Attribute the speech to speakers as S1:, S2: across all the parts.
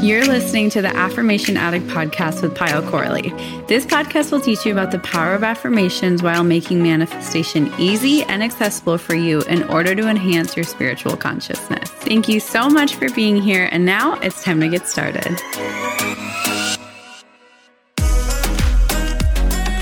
S1: You're listening to the Affirmation Addict podcast with Payal Corley. This podcast will teach you about the power of affirmations while making manifestation easy and accessible for you in order to enhance your spiritual consciousness. Thank you so much for being here, and now it's time to get started.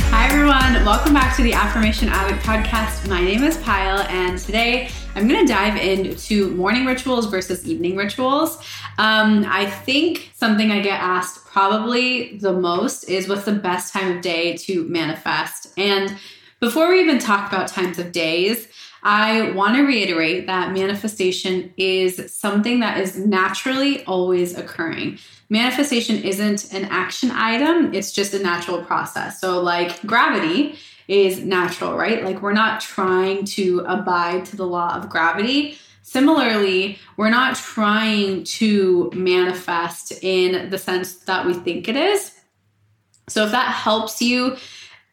S1: Hi, everyone. Welcome back to the Affirmation Addict podcast. My name is Payal, and today I'm going to dive into morning rituals versus evening rituals. Um, I think something I get asked probably the most is what's the best time of day to manifest? And before we even talk about times of days, I want to reiterate that manifestation is something that is naturally always occurring. Manifestation isn't an action item, it's just a natural process. So, like gravity, is natural, right? Like we're not trying to abide to the law of gravity. Similarly, we're not trying to manifest in the sense that we think it is. So, if that helps you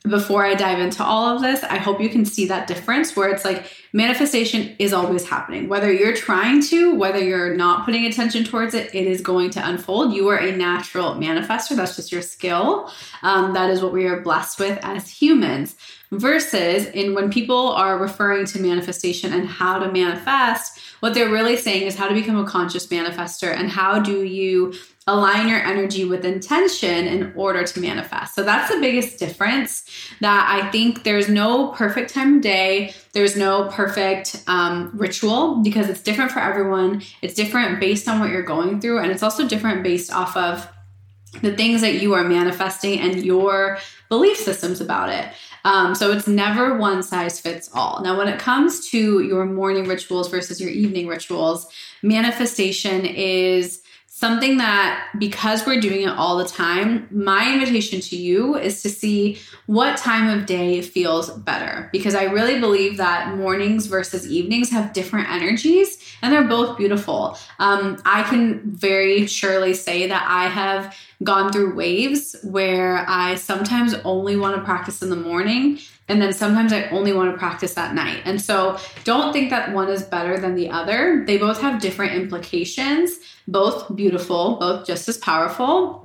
S1: before I dive into all of this, I hope you can see that difference where it's like manifestation is always happening. Whether you're trying to, whether you're not putting attention towards it, it is going to unfold. You are a natural manifester. That's just your skill. Um, that is what we are blessed with as humans. Versus in when people are referring to manifestation and how to manifest, what they're really saying is how to become a conscious manifester and how do you align your energy with intention in order to manifest. So that's the biggest difference that I think there's no perfect time of day. There's no perfect um, ritual because it's different for everyone. It's different based on what you're going through. And it's also different based off of the things that you are manifesting and your belief systems about it. Um, so it's never one size fits all. Now, when it comes to your morning rituals versus your evening rituals, manifestation is something that because we're doing it all the time, my invitation to you is to see what time of day feels better because I really believe that mornings versus evenings have different energies and they're both beautiful. Um, I can very surely say that I have gone through waves where I sometimes only want to practice in the morning and then sometimes I only want to practice at night. And so don't think that one is better than the other. They both have different implications, both beautiful, both just as powerful.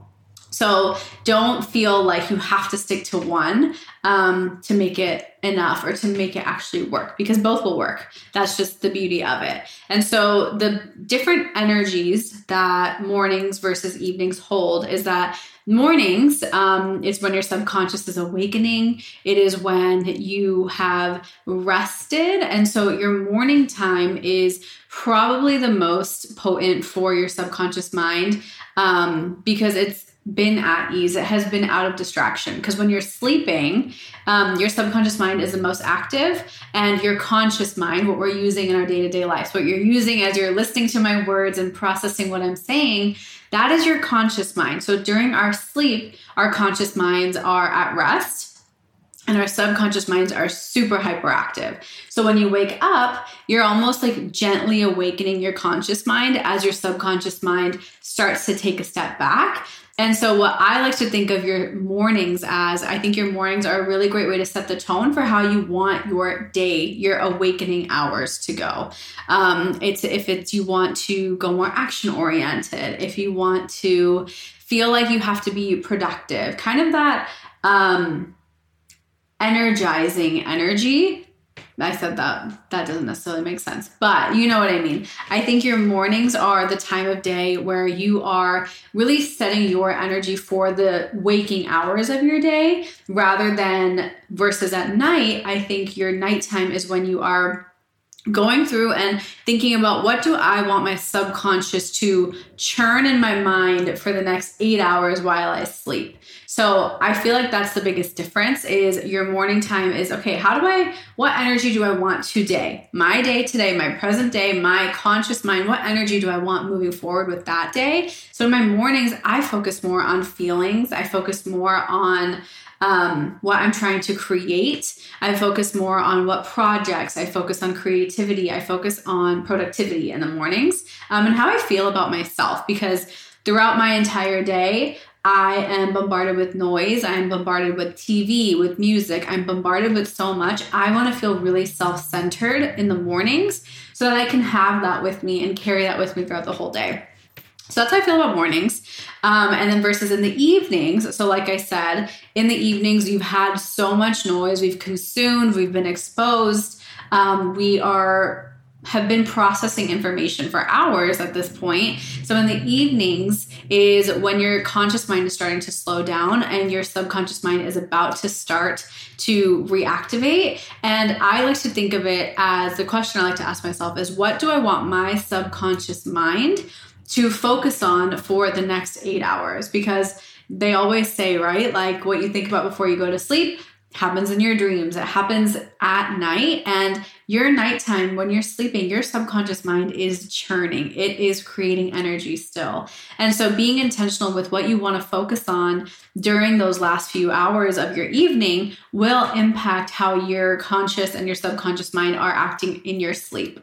S1: So don't feel like you have to stick to one um, to make it enough or to make it actually work because both will work. That's just the beauty of it. And so the different energies that mornings versus evenings hold is that mornings um, is when your subconscious is awakening it is when you have rested and so your morning time is probably the most potent for your subconscious mind um, because it's been at ease. It has been out of distraction. Because when you're sleeping, um, your subconscious mind is the most active, and your conscious mind, what we're using in our day to day lives, what you're using as you're listening to my words and processing what I'm saying, that is your conscious mind. So during our sleep, our conscious minds are at rest. And our subconscious minds are super hyperactive. So when you wake up, you're almost like gently awakening your conscious mind as your subconscious mind starts to take a step back. And so, what I like to think of your mornings as, I think your mornings are a really great way to set the tone for how you want your day, your awakening hours to go. Um, it's if it's you want to go more action oriented, if you want to feel like you have to be productive, kind of that um, energizing energy I said that that doesn't necessarily make sense, but you know what I mean. I think your mornings are the time of day where you are really setting your energy for the waking hours of your day rather than versus at night. I think your nighttime is when you are going through and thinking about what do I want my subconscious to churn in my mind for the next 8 hours while I sleep. So, I feel like that's the biggest difference is your morning time is okay, how do I what energy do I want today? My day today, my present day, my conscious mind, what energy do I want moving forward with that day? So, in my mornings, I focus more on feelings. I focus more on um, what I'm trying to create. I focus more on what projects. I focus on creativity. I focus on productivity in the mornings um, and how I feel about myself because throughout my entire day, I am bombarded with noise. I'm bombarded with TV, with music. I'm bombarded with so much. I want to feel really self centered in the mornings so that I can have that with me and carry that with me throughout the whole day. So that's how I feel about mornings. Um, and then versus in the evenings. So, like I said, in the evenings, you've had so much noise, we've consumed, we've been exposed, um, we are have been processing information for hours at this point. So in the evenings is when your conscious mind is starting to slow down and your subconscious mind is about to start to reactivate. And I like to think of it as the question I like to ask myself is what do I want my subconscious mind to focus on for the next eight hours because they always say, right? Like what you think about before you go to sleep happens in your dreams. It happens at night. And your nighttime, when you're sleeping, your subconscious mind is churning. It is creating energy still. And so being intentional with what you want to focus on during those last few hours of your evening will impact how your conscious and your subconscious mind are acting in your sleep.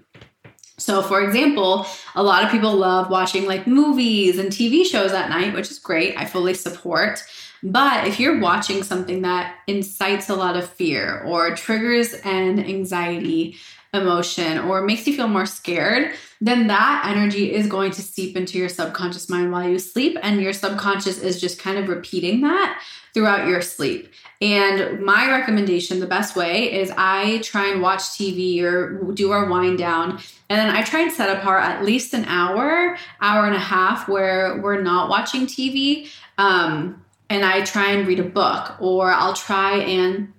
S1: So, for example, a lot of people love watching like movies and TV shows at night, which is great. I fully support. But if you're watching something that incites a lot of fear or triggers an anxiety emotion or makes you feel more scared, then that energy is going to seep into your subconscious mind while you sleep. And your subconscious is just kind of repeating that throughout your sleep. And my recommendation, the best way is I try and watch TV or do our wind down. And then I try and set apart at least an hour, hour and a half where we're not watching TV. Um, and I try and read a book or I'll try and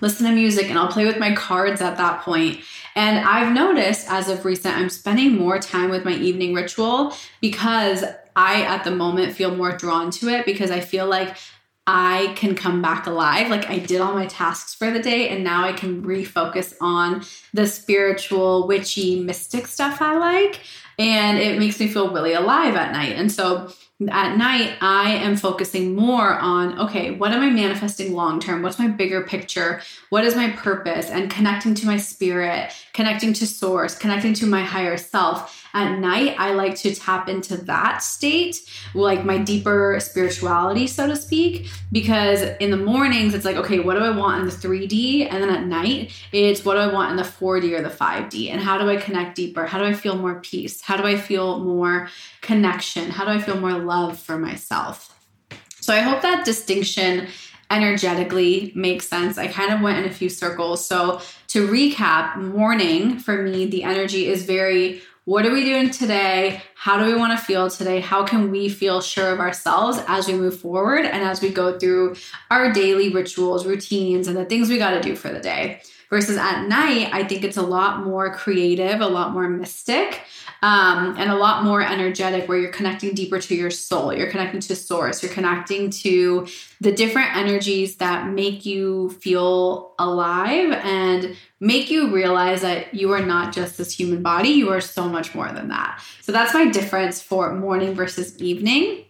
S1: listen to music and I'll play with my cards at that point. And I've noticed as of recent, I'm spending more time with my evening ritual because I, at the moment, feel more drawn to it because I feel like I can come back alive. Like I did all my tasks for the day, and now I can refocus on the spiritual, witchy, mystic stuff I like. And it makes me feel really alive at night. And so at night, I am focusing more on okay, what am I manifesting long term? What's my bigger picture? What is my purpose? And connecting to my spirit, connecting to source, connecting to my higher self. At night, I like to tap into that state, like my deeper spirituality, so to speak, because in the mornings, it's like, okay, what do I want in the 3D? And then at night, it's what do I want in the 4D or the 5D? And how do I connect deeper? How do I feel more peace? How do I feel more connection? How do I feel more love for myself? So I hope that distinction energetically makes sense. I kind of went in a few circles. So to recap, morning for me, the energy is very what are we doing today? How do we want to feel today? How can we feel sure of ourselves as we move forward and as we go through our daily rituals, routines, and the things we got to do for the day? Versus at night, I think it's a lot more creative, a lot more mystic, um, and a lot more energetic where you're connecting deeper to your soul. You're connecting to source. You're connecting to the different energies that make you feel alive and make you realize that you are not just this human body. You are so much more than that. So that's my difference for morning versus evening,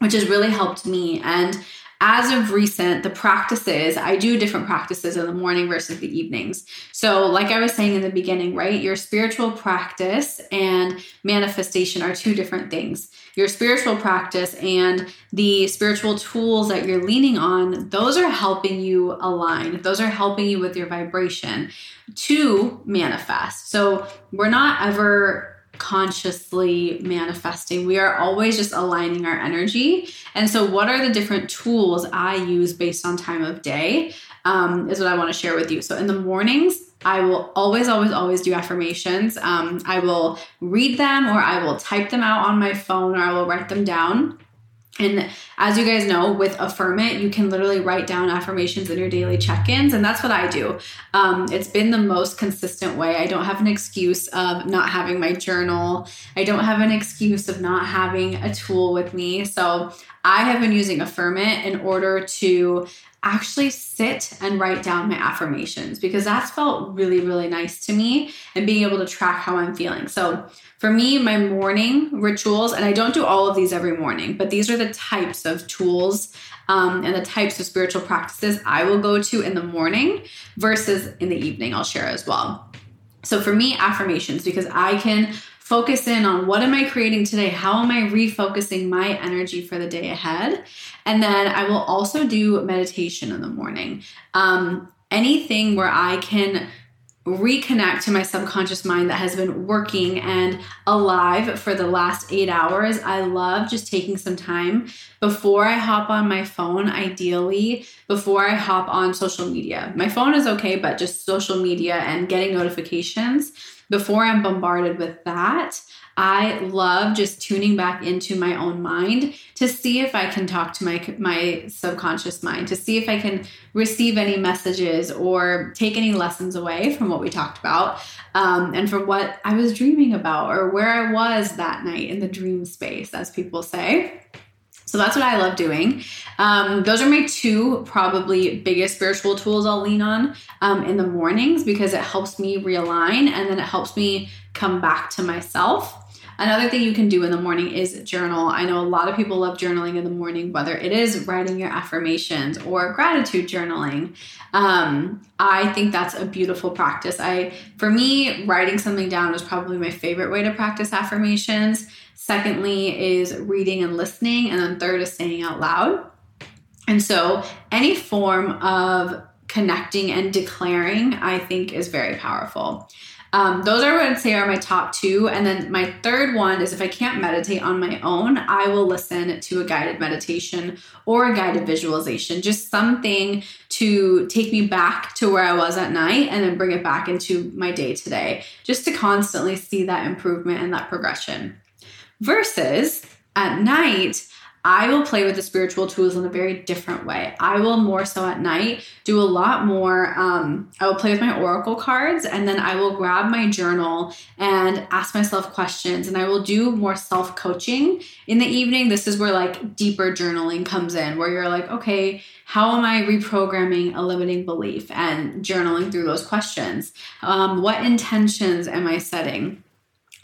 S1: which has really helped me. And as of recent, the practices, I do different practices in the morning versus the evenings. So, like I was saying in the beginning, right, your spiritual practice and manifestation are two different things. Your spiritual practice and the spiritual tools that you're leaning on, those are helping you align, those are helping you with your vibration to manifest. So, we're not ever consciously manifesting. We are always just aligning our energy. And so, what are the different tools I use based on time of day? Um, is what I want to share with you. So, in the mornings, I will always, always, always do affirmations. Um, I will read them or I will type them out on my phone or I will write them down. And as you guys know, with Affirm It, you can literally write down affirmations in your daily check ins. And that's what I do. Um, it's been the most consistent way. I don't have an excuse of not having my journal, I don't have an excuse of not having a tool with me. So I have been using Affirm It in order to actually sit and write down my affirmations because that's felt really, really nice to me and being able to track how I'm feeling. So, for me, my morning rituals, and I don't do all of these every morning, but these are the types of tools um, and the types of spiritual practices I will go to in the morning versus in the evening, I'll share as well. So, for me, affirmations, because I can focus in on what am I creating today? How am I refocusing my energy for the day ahead? And then I will also do meditation in the morning. Um, anything where I can reconnect to my subconscious mind that has been working and alive for the last eight hours. I love just taking some time before I hop on my phone, ideally, before I hop on social media. My phone is okay, but just social media and getting notifications before I'm bombarded with that, I love just tuning back into my own mind to see if I can talk to my my subconscious mind, to see if I can receive any messages or take any lessons away from what we talked about, um, and from what I was dreaming about or where I was that night in the dream space, as people say. So that's what I love doing. Um, those are my two probably biggest spiritual tools I'll lean on um, in the mornings because it helps me realign and then it helps me come back to myself. Another thing you can do in the morning is journal. I know a lot of people love journaling in the morning, whether it is writing your affirmations or gratitude journaling. Um, I think that's a beautiful practice. I, for me, writing something down is probably my favorite way to practice affirmations. Secondly, is reading and listening. And then third is saying out loud. And so, any form of connecting and declaring, I think, is very powerful. Um, those are what I'd say are my top two. And then my third one is if I can't meditate on my own, I will listen to a guided meditation or a guided visualization, just something to take me back to where I was at night and then bring it back into my day today, just to constantly see that improvement and that progression. Versus at night, I will play with the spiritual tools in a very different way. I will more so at night do a lot more. Um, I will play with my oracle cards and then I will grab my journal and ask myself questions and I will do more self coaching in the evening. This is where like deeper journaling comes in, where you're like, okay, how am I reprogramming a limiting belief and journaling through those questions? Um, what intentions am I setting?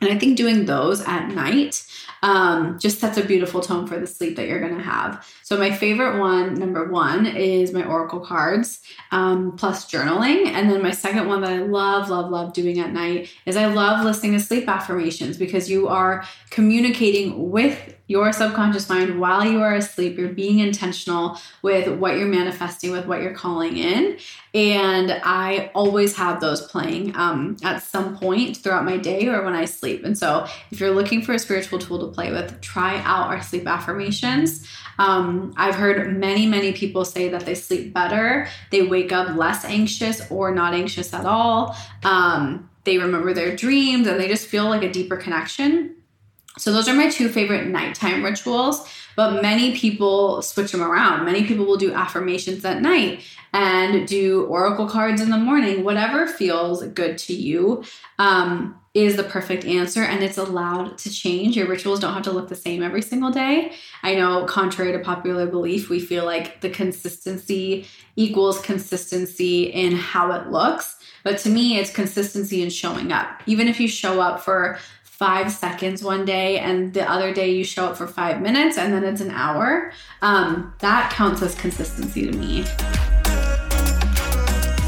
S1: And I think doing those at night um, just sets a beautiful tone for the sleep that you're going to have. So, my favorite one, number one, is my Oracle cards um, plus journaling. And then my second one that I love, love, love doing at night is I love listening to sleep affirmations because you are communicating with your subconscious mind while you are asleep. You're being intentional with what you're manifesting, with what you're calling in. And I always have those playing um, at some point throughout my day or when I sleep. And so, if you're looking for a spiritual tool to play with, try out our sleep affirmations. Um, I've heard many, many people say that they sleep better, they wake up less anxious or not anxious at all. Um, they remember their dreams and they just feel like a deeper connection so those are my two favorite nighttime rituals, but many people switch them around. Many people will do affirmations at night and do oracle cards in the morning. Whatever feels good to you um, is the perfect answer, and it's allowed to change. Your rituals don't have to look the same every single day. I know, contrary to popular belief, we feel like the consistency equals consistency in how it looks. But to me, it's consistency in showing up. Even if you show up for five seconds one day and the other day you show up for five minutes and then it's an hour, um, that counts as consistency to me.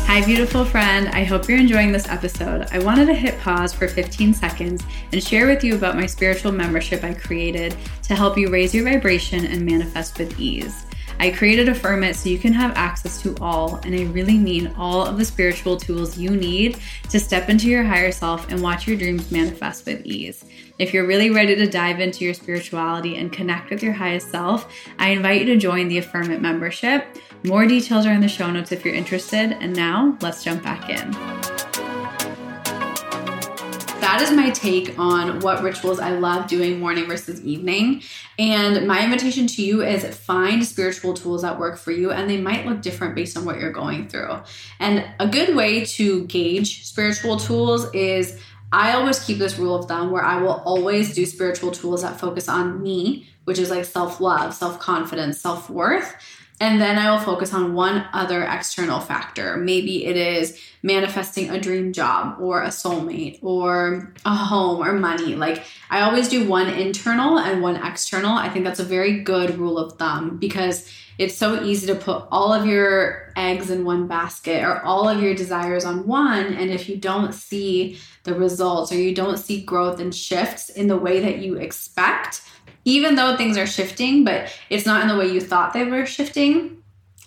S1: Hi, beautiful friend. I hope you're enjoying this episode. I wanted to hit pause for 15 seconds and share with you about my spiritual membership I created to help you raise your vibration and manifest with ease. I created Affirm It so you can have access to all, and I really mean all of the spiritual tools you need to step into your higher self and watch your dreams manifest with ease. If you're really ready to dive into your spirituality and connect with your highest self, I invite you to join the Affirm It membership. More details are in the show notes if you're interested. And now let's jump back in. That is my take on what rituals I love doing morning versus evening. And my invitation to you is find spiritual tools that work for you, and they might look different based on what you're going through. And a good way to gauge spiritual tools is I always keep this rule of thumb where I will always do spiritual tools that focus on me, which is like self love, self confidence, self worth. And then I will focus on one other external factor. Maybe it is manifesting a dream job or a soulmate or a home or money. Like I always do one internal and one external. I think that's a very good rule of thumb because it's so easy to put all of your eggs in one basket or all of your desires on one. And if you don't see the results or you don't see growth and shifts in the way that you expect, even though things are shifting, but it's not in the way you thought they were shifting,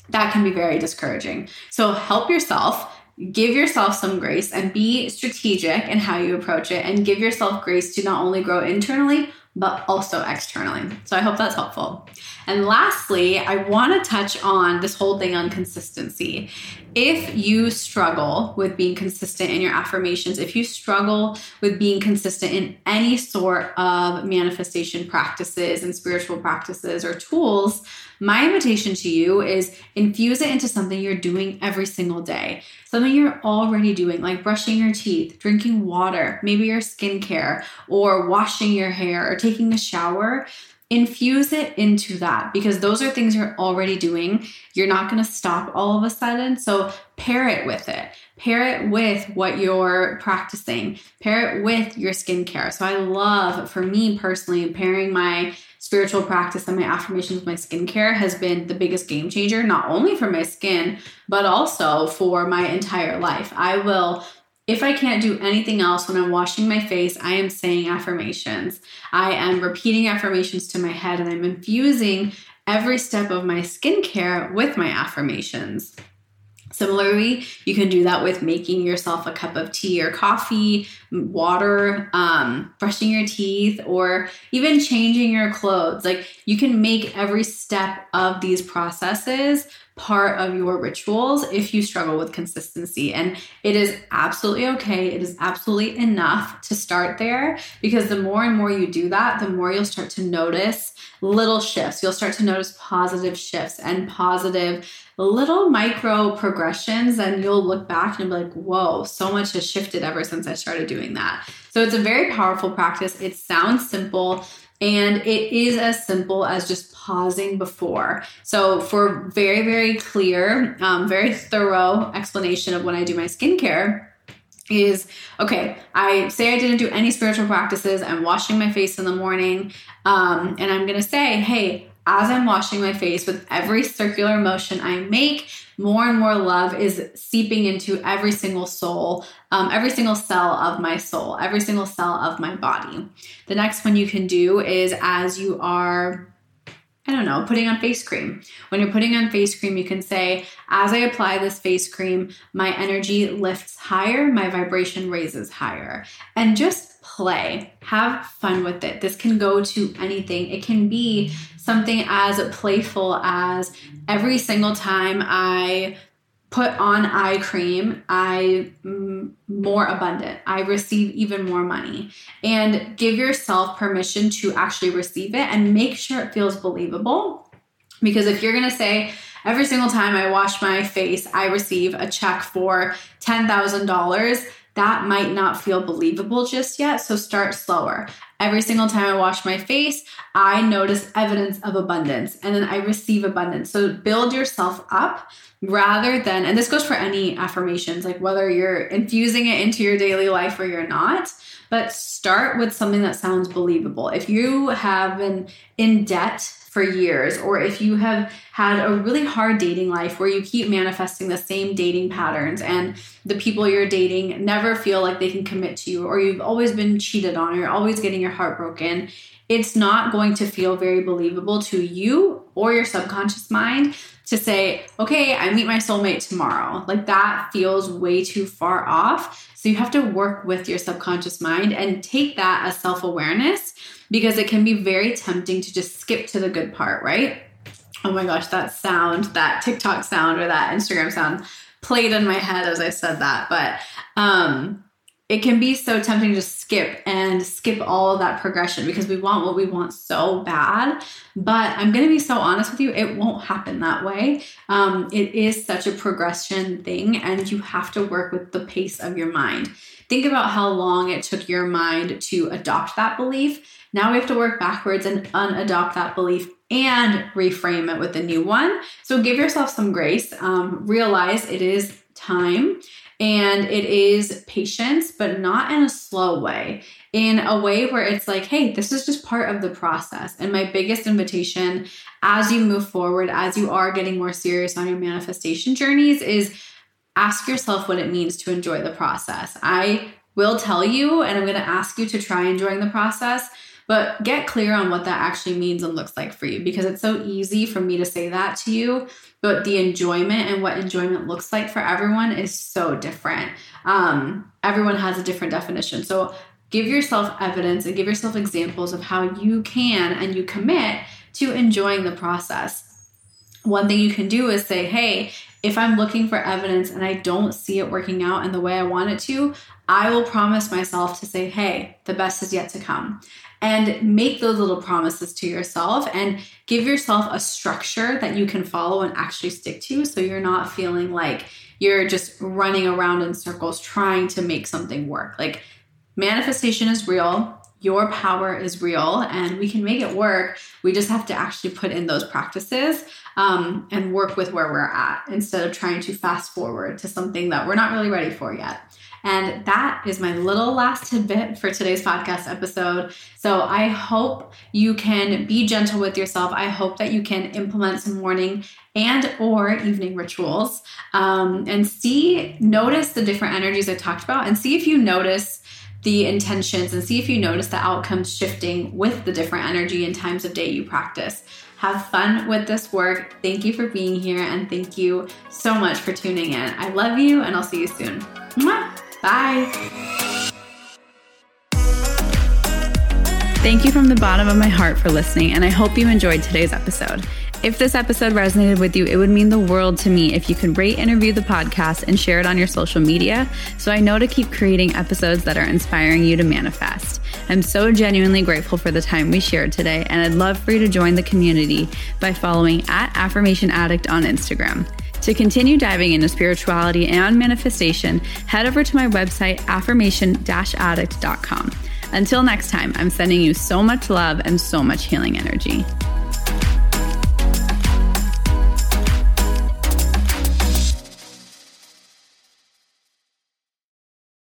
S1: that can be very discouraging. So help yourself. Give yourself some grace and be strategic in how you approach it, and give yourself grace to not only grow internally, but also externally. So I hope that's helpful. And lastly, I want to touch on this whole thing on consistency. If you struggle with being consistent in your affirmations, if you struggle with being consistent in any sort of manifestation practices and spiritual practices or tools, my invitation to you is infuse it into something you're doing every single day. Something you're already doing, like brushing your teeth, drinking water, maybe your skincare, or washing your hair, or taking a shower infuse it into that because those are things you're already doing. You're not going to stop all of a sudden. So pair it with it. Pair it with what you're practicing. Pair it with your skincare. So I love, for me personally, pairing my spiritual practice and my affirmations my skincare has been the biggest game changer, not only for my skin, but also for my entire life. I will if I can't do anything else when I'm washing my face, I am saying affirmations. I am repeating affirmations to my head and I'm infusing every step of my skincare with my affirmations. Similarly, you can do that with making yourself a cup of tea or coffee, water, um, brushing your teeth, or even changing your clothes. Like you can make every step of these processes part of your rituals if you struggle with consistency. And it is absolutely okay. It is absolutely enough to start there because the more and more you do that, the more you'll start to notice little shifts. You'll start to notice positive shifts and positive little micro progressions. And you'll look back and be like, whoa, so much has shifted ever since I started doing that. So it's a very powerful practice. It sounds simple. And it is as simple as just pausing before. So, for very, very clear, um, very thorough explanation of when I do my skincare, is okay i say i didn't do any spiritual practices i'm washing my face in the morning um, and i'm going to say hey as I'm washing my face with every circular motion I make, more and more love is seeping into every single soul, um, every single cell of my soul, every single cell of my body. The next one you can do is as you are I don't know, putting on face cream. When you're putting on face cream, you can say, as I apply this face cream, my energy lifts higher, my vibration raises higher. And just play, have fun with it. This can go to anything. It can be something as playful as every single time I put on eye cream, I m- more abundant. I receive even more money. And give yourself permission to actually receive it and make sure it feels believable. Because if you're going to say every single time I wash my face, I receive a check for $10,000, that might not feel believable just yet. So start slower. Every single time I wash my face, I notice evidence of abundance and then I receive abundance. So build yourself up rather than, and this goes for any affirmations, like whether you're infusing it into your daily life or you're not, but start with something that sounds believable. If you have been in debt for years, or if you have had a really hard dating life where you keep manifesting the same dating patterns and the people you're dating never feel like they can commit to you, or you've always been cheated on, or you're always getting your heart broken, it's not going to feel very believable to you or your subconscious mind to say, okay, I meet my soulmate tomorrow. Like that feels way too far off. So you have to work with your subconscious mind and take that as self awareness because it can be very tempting to just skip to the good part, right? Oh my gosh, that sound, that TikTok sound or that Instagram sound played in my head as I said that. But um it can be so tempting to skip and skip all of that progression because we want what we want so bad. But I'm going to be so honest with you, it won't happen that way. Um, it is such a progression thing, and you have to work with the pace of your mind. Think about how long it took your mind to adopt that belief. Now we have to work backwards and unadopt that belief and reframe it with a new one. So give yourself some grace. Um, realize it is time and it is patience, but not in a slow way, in a way where it's like, hey, this is just part of the process. And my biggest invitation as you move forward, as you are getting more serious on your manifestation journeys, is ask yourself what it means to enjoy the process. I will tell you, and I'm going to ask you to try enjoying the process but get clear on what that actually means and looks like for you because it's so easy for me to say that to you. But the enjoyment and what enjoyment looks like for everyone is so different. Um, everyone has a different definition. So give yourself evidence and give yourself examples of how you can and you commit to enjoying the process. One thing you can do is say, hey, if I'm looking for evidence and I don't see it working out in the way I want it to, I will promise myself to say, hey, the best is yet to come and make those little promises to yourself and give yourself a structure that you can follow and actually stick to so you're not feeling like you're just running around in circles trying to make something work. Like manifestation is real, your power is real, and we can make it work. We just have to actually put in those practices um, and work with where we're at instead of trying to fast forward to something that we're not really ready for yet. And that is my little last tidbit for today's podcast episode. So I hope you can be gentle with yourself. I hope that you can implement some morning and or evening rituals um, and see, notice the different energies I talked about and see if you notice the intentions and see if you notice the outcomes shifting with the different energy and times of day you practice. Have fun with this work. Thank you for being here and thank you so much for tuning in. I love you and I'll see you soon. Bye. Thank you from the bottom of my heart for listening, and I hope you enjoyed today's episode. If this episode resonated with you, it would mean the world to me if you could rate and review the podcast and share it on your social media so I know to keep creating episodes that are inspiring you to manifest. I'm so genuinely grateful for the time we shared today, and I'd love for you to join the community by following at Affirmation Addict on Instagram. To continue diving into spirituality and manifestation, head over to my website, affirmation addict.com. Until next time, I'm sending you so much love and so much healing energy.